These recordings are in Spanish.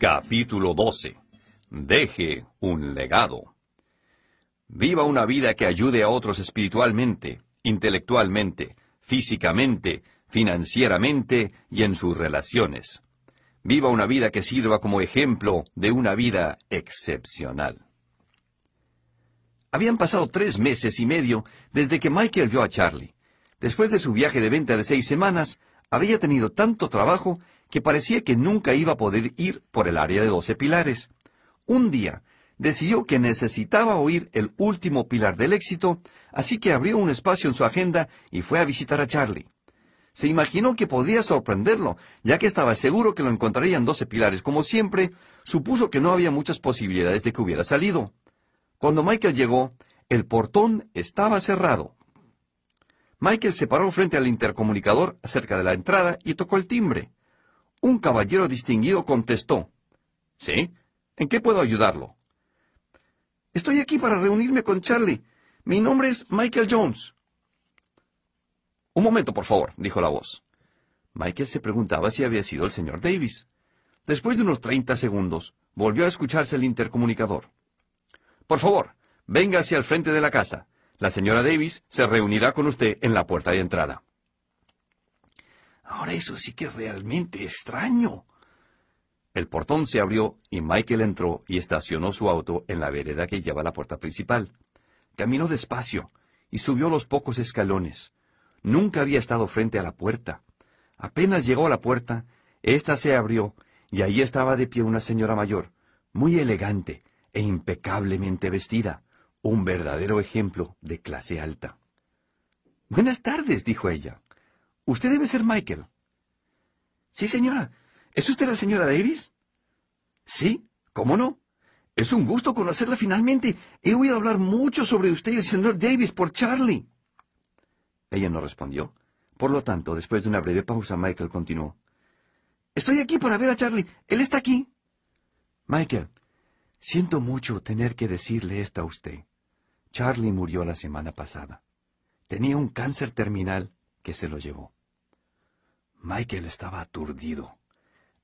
Capítulo 12. Deje un legado. Viva una vida que ayude a otros espiritualmente, intelectualmente, físicamente, financieramente y en sus relaciones. Viva una vida que sirva como ejemplo de una vida excepcional. Habían pasado tres meses y medio desde que Michael vio a Charlie. Después de su viaje de venta de seis semanas, había tenido tanto trabajo que parecía que nunca iba a poder ir por el área de doce pilares. Un día, decidió que necesitaba oír el último pilar del éxito, así que abrió un espacio en su agenda y fue a visitar a Charlie. Se imaginó que podría sorprenderlo, ya que estaba seguro que lo encontraría en doce pilares. Como siempre, supuso que no había muchas posibilidades de que hubiera salido. Cuando Michael llegó, el portón estaba cerrado. Michael se paró frente al intercomunicador cerca de la entrada y tocó el timbre. Un caballero distinguido contestó. ¿Sí? ¿En qué puedo ayudarlo? Estoy aquí para reunirme con Charlie. Mi nombre es Michael Jones. Un momento, por favor, dijo la voz. Michael se preguntaba si había sido el señor Davis. Después de unos treinta segundos, volvió a escucharse el intercomunicador. Por favor, venga hacia el frente de la casa. La señora Davis se reunirá con usted en la puerta de entrada. Ahora eso sí que es realmente extraño. El portón se abrió y Michael entró y estacionó su auto en la vereda que lleva a la puerta principal. Caminó despacio y subió los pocos escalones. Nunca había estado frente a la puerta. Apenas llegó a la puerta, ésta se abrió y allí estaba de pie una señora mayor, muy elegante, e impecablemente vestida, un verdadero ejemplo de clase alta. Buenas tardes, dijo ella. Usted debe ser Michael. Sí, señora. ¿Es usted la señora Davis? Sí, ¿cómo no? Es un gusto conocerla finalmente. He oído hablar mucho sobre usted y el señor Davis por Charlie. Ella no respondió. Por lo tanto, después de una breve pausa, Michael continuó. Estoy aquí para ver a Charlie. Él está aquí. Michael, Siento mucho tener que decirle esto a usted. Charlie murió la semana pasada. Tenía un cáncer terminal que se lo llevó. Michael estaba aturdido.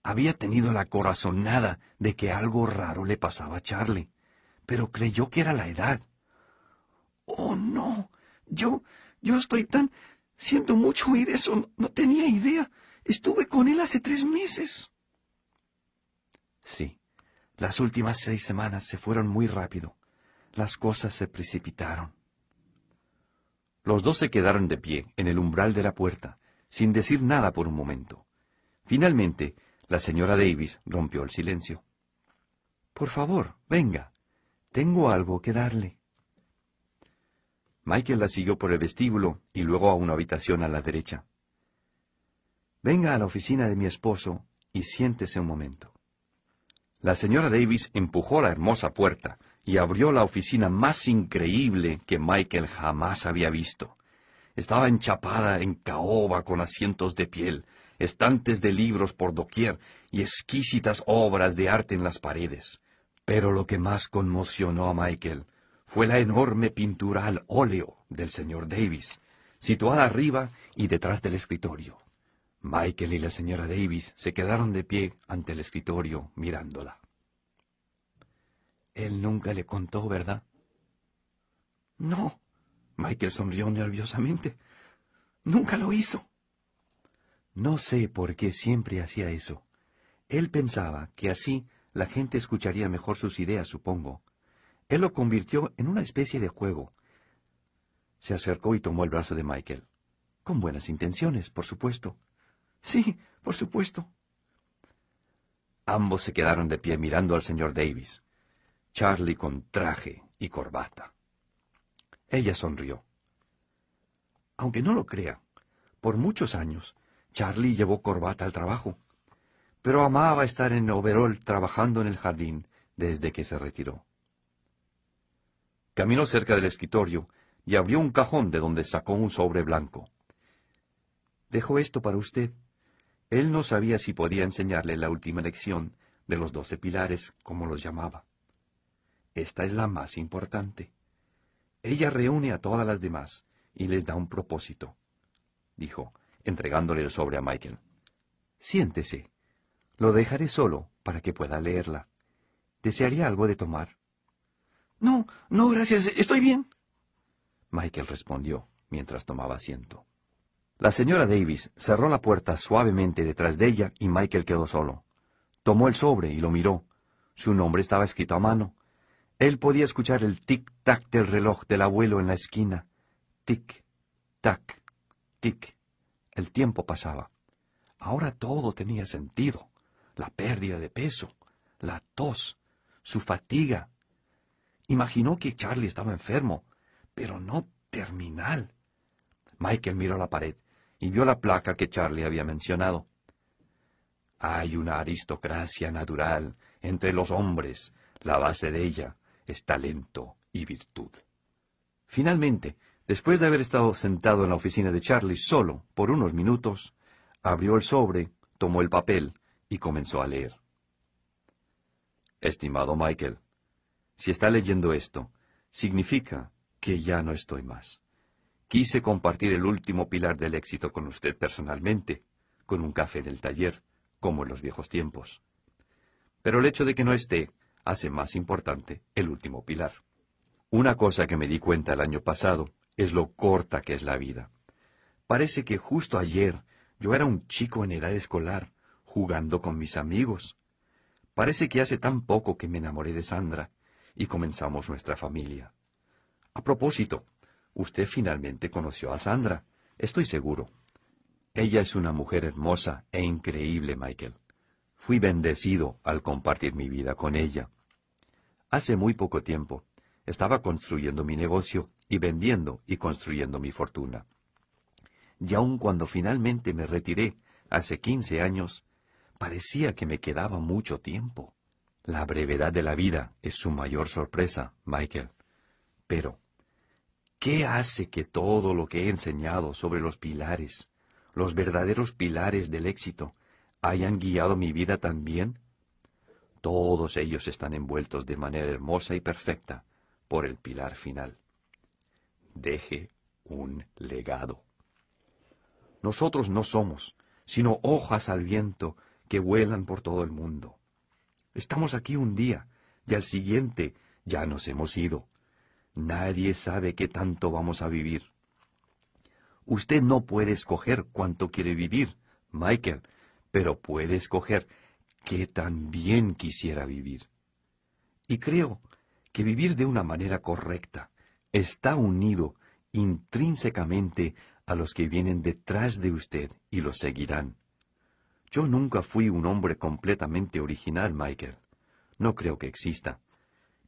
Había tenido la corazonada de que algo raro le pasaba a Charlie, pero creyó que era la edad. Oh, no. Yo, yo estoy tan... Siento mucho oír eso. No tenía idea. Estuve con él hace tres meses. Sí, las últimas seis semanas se fueron muy rápido. Las cosas se precipitaron. Los dos se quedaron de pie en el umbral de la puerta, sin decir nada por un momento. Finalmente, la señora Davis rompió el silencio. Por favor, venga. Tengo algo que darle. Michael la siguió por el vestíbulo y luego a una habitación a la derecha. Venga a la oficina de mi esposo y siéntese un momento. La señora Davis empujó la hermosa puerta y abrió la oficina más increíble que Michael jamás había visto. Estaba enchapada en caoba con asientos de piel, estantes de libros por doquier y exquisitas obras de arte en las paredes. Pero lo que más conmocionó a Michael fue la enorme pintura al óleo del señor Davis, situada arriba y detrás del escritorio. Michael y la señora Davis se quedaron de pie ante el escritorio mirándola. Él nunca le contó, ¿verdad? No. Michael sonrió nerviosamente. Nunca lo hizo. No sé por qué siempre hacía eso. Él pensaba que así la gente escucharía mejor sus ideas, supongo. Él lo convirtió en una especie de juego. Se acercó y tomó el brazo de Michael. Con buenas intenciones, por supuesto. Sí, por supuesto. Ambos se quedaron de pie mirando al señor Davis. Charlie con traje y corbata. Ella sonrió. Aunque no lo crea, por muchos años Charlie llevó corbata al trabajo, pero amaba estar en overol trabajando en el jardín desde que se retiró. Caminó cerca del escritorio y abrió un cajón de donde sacó un sobre blanco. Dejo esto para usted, él no sabía si podía enseñarle la última lección de los doce pilares, como los llamaba. Esta es la más importante. Ella reúne a todas las demás y les da un propósito, dijo, entregándole el sobre a Michael. Siéntese. Lo dejaré solo para que pueda leerla. ¿Desearía algo de tomar? No, no, gracias, estoy bien. Michael respondió mientras tomaba asiento. La señora Davis cerró la puerta suavemente detrás de ella y Michael quedó solo. Tomó el sobre y lo miró. Su nombre estaba escrito a mano. Él podía escuchar el tic-tac del reloj del abuelo en la esquina. Tic, tac, tic. El tiempo pasaba. Ahora todo tenía sentido. La pérdida de peso, la tos, su fatiga. Imaginó que Charlie estaba enfermo, pero no terminal. Michael miró la pared y vio la placa que Charlie había mencionado. Hay una aristocracia natural entre los hombres. La base de ella es talento y virtud. Finalmente, después de haber estado sentado en la oficina de Charlie solo por unos minutos, abrió el sobre, tomó el papel y comenzó a leer. Estimado Michael, si está leyendo esto, significa que ya no estoy más. Quise compartir el último pilar del éxito con usted personalmente, con un café en el taller, como en los viejos tiempos. Pero el hecho de que no esté hace más importante el último pilar. Una cosa que me di cuenta el año pasado es lo corta que es la vida. Parece que justo ayer yo era un chico en edad escolar, jugando con mis amigos. Parece que hace tan poco que me enamoré de Sandra y comenzamos nuestra familia. A propósito, usted finalmente conoció a Sandra, estoy seguro. Ella es una mujer hermosa e increíble, Michael. Fui bendecido al compartir mi vida con ella. Hace muy poco tiempo estaba construyendo mi negocio y vendiendo y construyendo mi fortuna. Y aun cuando finalmente me retiré, hace quince años, parecía que me quedaba mucho tiempo. La brevedad de la vida es su mayor sorpresa, Michael. Pero, ¿qué hace que todo lo que he enseñado sobre los pilares, los verdaderos pilares del éxito, hayan guiado mi vida tan bien? Todos ellos están envueltos de manera hermosa y perfecta por el pilar final. Deje un legado. Nosotros no somos, sino hojas al viento que vuelan por todo el mundo. Estamos aquí un día y al siguiente ya nos hemos ido. Nadie sabe qué tanto vamos a vivir. Usted no puede escoger cuánto quiere vivir, Michael, pero puede escoger que también quisiera vivir. Y creo que vivir de una manera correcta está unido intrínsecamente a los que vienen detrás de usted y lo seguirán. Yo nunca fui un hombre completamente original, Michael. No creo que exista.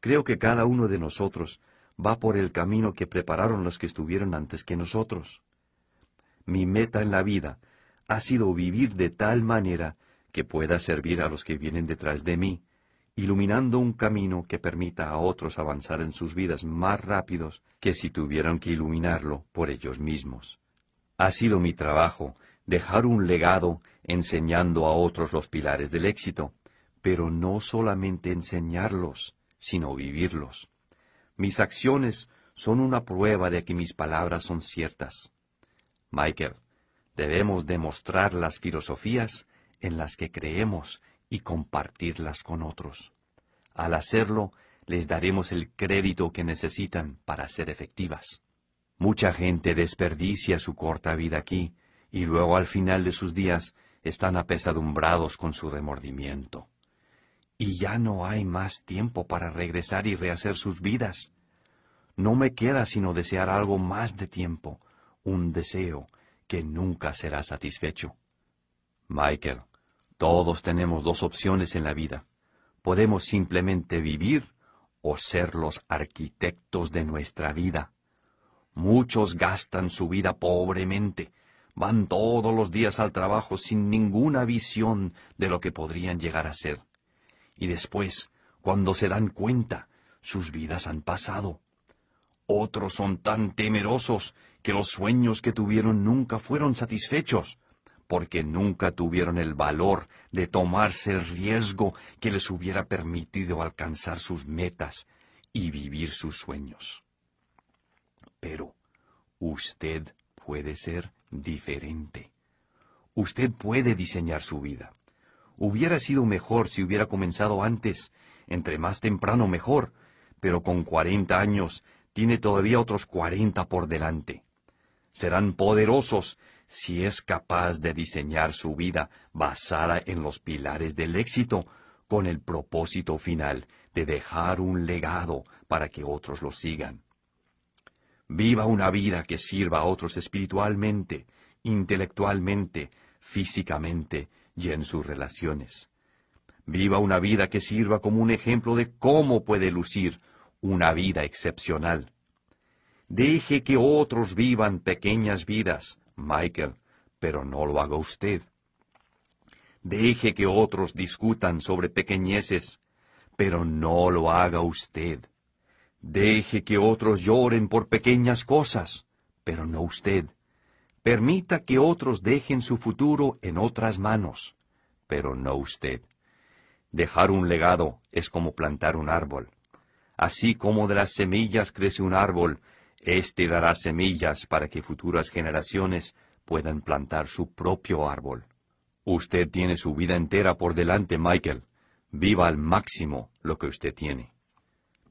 Creo que cada uno de nosotros va por el camino que prepararon los que estuvieron antes que nosotros. Mi meta en la vida ha sido vivir de tal manera que pueda servir a los que vienen detrás de mí, iluminando un camino que permita a otros avanzar en sus vidas más rápidos que si tuvieran que iluminarlo por ellos mismos. Ha sido mi trabajo dejar un legado enseñando a otros los pilares del éxito, pero no solamente enseñarlos, sino vivirlos. Mis acciones son una prueba de que mis palabras son ciertas. Michael, debemos demostrar las filosofías en las que creemos y compartirlas con otros. Al hacerlo, les daremos el crédito que necesitan para ser efectivas. Mucha gente desperdicia su corta vida aquí y luego al final de sus días están apesadumbrados con su remordimiento. Y ya no hay más tiempo para regresar y rehacer sus vidas. No me queda sino desear algo más de tiempo, un deseo que nunca será satisfecho. Michael, todos tenemos dos opciones en la vida. Podemos simplemente vivir o ser los arquitectos de nuestra vida. Muchos gastan su vida pobremente, van todos los días al trabajo sin ninguna visión de lo que podrían llegar a ser. Y después, cuando se dan cuenta, sus vidas han pasado. Otros son tan temerosos que los sueños que tuvieron nunca fueron satisfechos porque nunca tuvieron el valor de tomarse el riesgo que les hubiera permitido alcanzar sus metas y vivir sus sueños. Pero usted puede ser diferente. Usted puede diseñar su vida. Hubiera sido mejor si hubiera comenzado antes, entre más temprano mejor, pero con cuarenta años tiene todavía otros cuarenta por delante. Serán poderosos si es capaz de diseñar su vida basada en los pilares del éxito, con el propósito final de dejar un legado para que otros lo sigan. Viva una vida que sirva a otros espiritualmente, intelectualmente, físicamente y en sus relaciones. Viva una vida que sirva como un ejemplo de cómo puede lucir una vida excepcional. Deje que otros vivan pequeñas vidas, Michael, pero no lo haga usted. Deje que otros discutan sobre pequeñeces, pero no lo haga usted. Deje que otros lloren por pequeñas cosas, pero no usted. Permita que otros dejen su futuro en otras manos, pero no usted. Dejar un legado es como plantar un árbol. Así como de las semillas crece un árbol, éste dará semillas para que futuras generaciones puedan plantar su propio árbol. Usted tiene su vida entera por delante, Michael. Viva al máximo lo que usted tiene.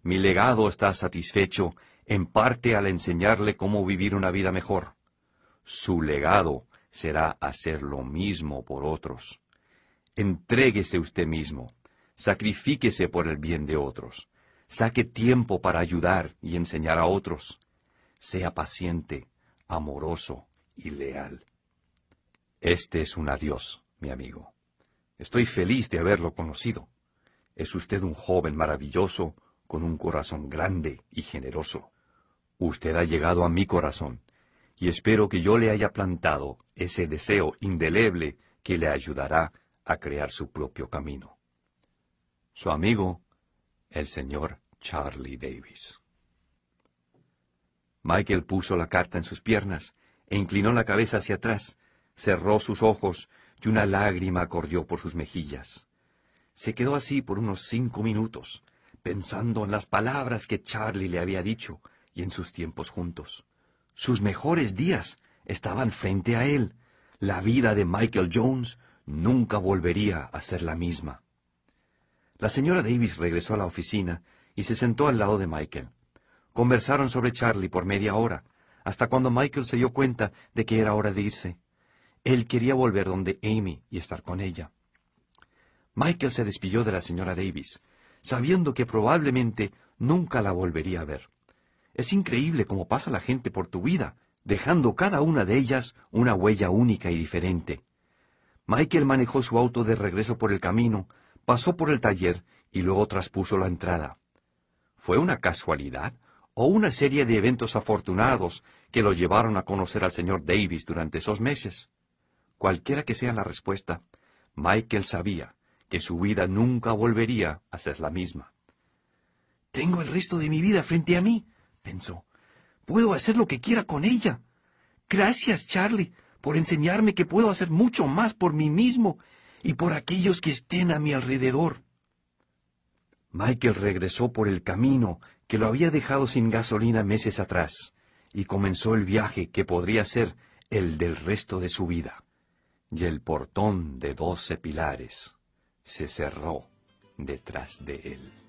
Mi legado está satisfecho en parte al enseñarle cómo vivir una vida mejor. Su legado será hacer lo mismo por otros. Entréguese usted mismo, sacrifíquese por el bien de otros, saque tiempo para ayudar y enseñar a otros. Sea paciente, amoroso y leal. Este es un adiós, mi amigo. Estoy feliz de haberlo conocido. Es usted un joven maravilloso, con un corazón grande y generoso. Usted ha llegado a mi corazón, y espero que yo le haya plantado ese deseo indeleble que le ayudará a crear su propio camino. Su amigo, el señor Charlie Davis. Michael puso la carta en sus piernas e inclinó la cabeza hacia atrás, cerró sus ojos y una lágrima corrió por sus mejillas. Se quedó así por unos cinco minutos, pensando en las palabras que Charlie le había dicho y en sus tiempos juntos. Sus mejores días estaban frente a él. La vida de Michael Jones nunca volvería a ser la misma. La señora Davis regresó a la oficina y se sentó al lado de Michael. Conversaron sobre Charlie por media hora, hasta cuando Michael se dio cuenta de que era hora de irse. Él quería volver donde Amy y estar con ella. Michael se despidió de la señora Davis, sabiendo que probablemente nunca la volvería a ver. Es increíble cómo pasa la gente por tu vida, dejando cada una de ellas una huella única y diferente. Michael manejó su auto de regreso por el camino, pasó por el taller y luego traspuso la entrada. ¿Fue una casualidad o una serie de eventos afortunados que lo llevaron a conocer al señor Davis durante esos meses? Cualquiera que sea la respuesta, Michael sabía que su vida nunca volvería a ser la misma. Tengo el resto de mi vida frente a mí, pensó. Puedo hacer lo que quiera con ella. Gracias, Charlie, por enseñarme que puedo hacer mucho más por mí mismo y por aquellos que estén a mi alrededor. Michael regresó por el camino que lo había dejado sin gasolina meses atrás y comenzó el viaje que podría ser el del resto de su vida. Y el portón de doce pilares se cerró detrás de él.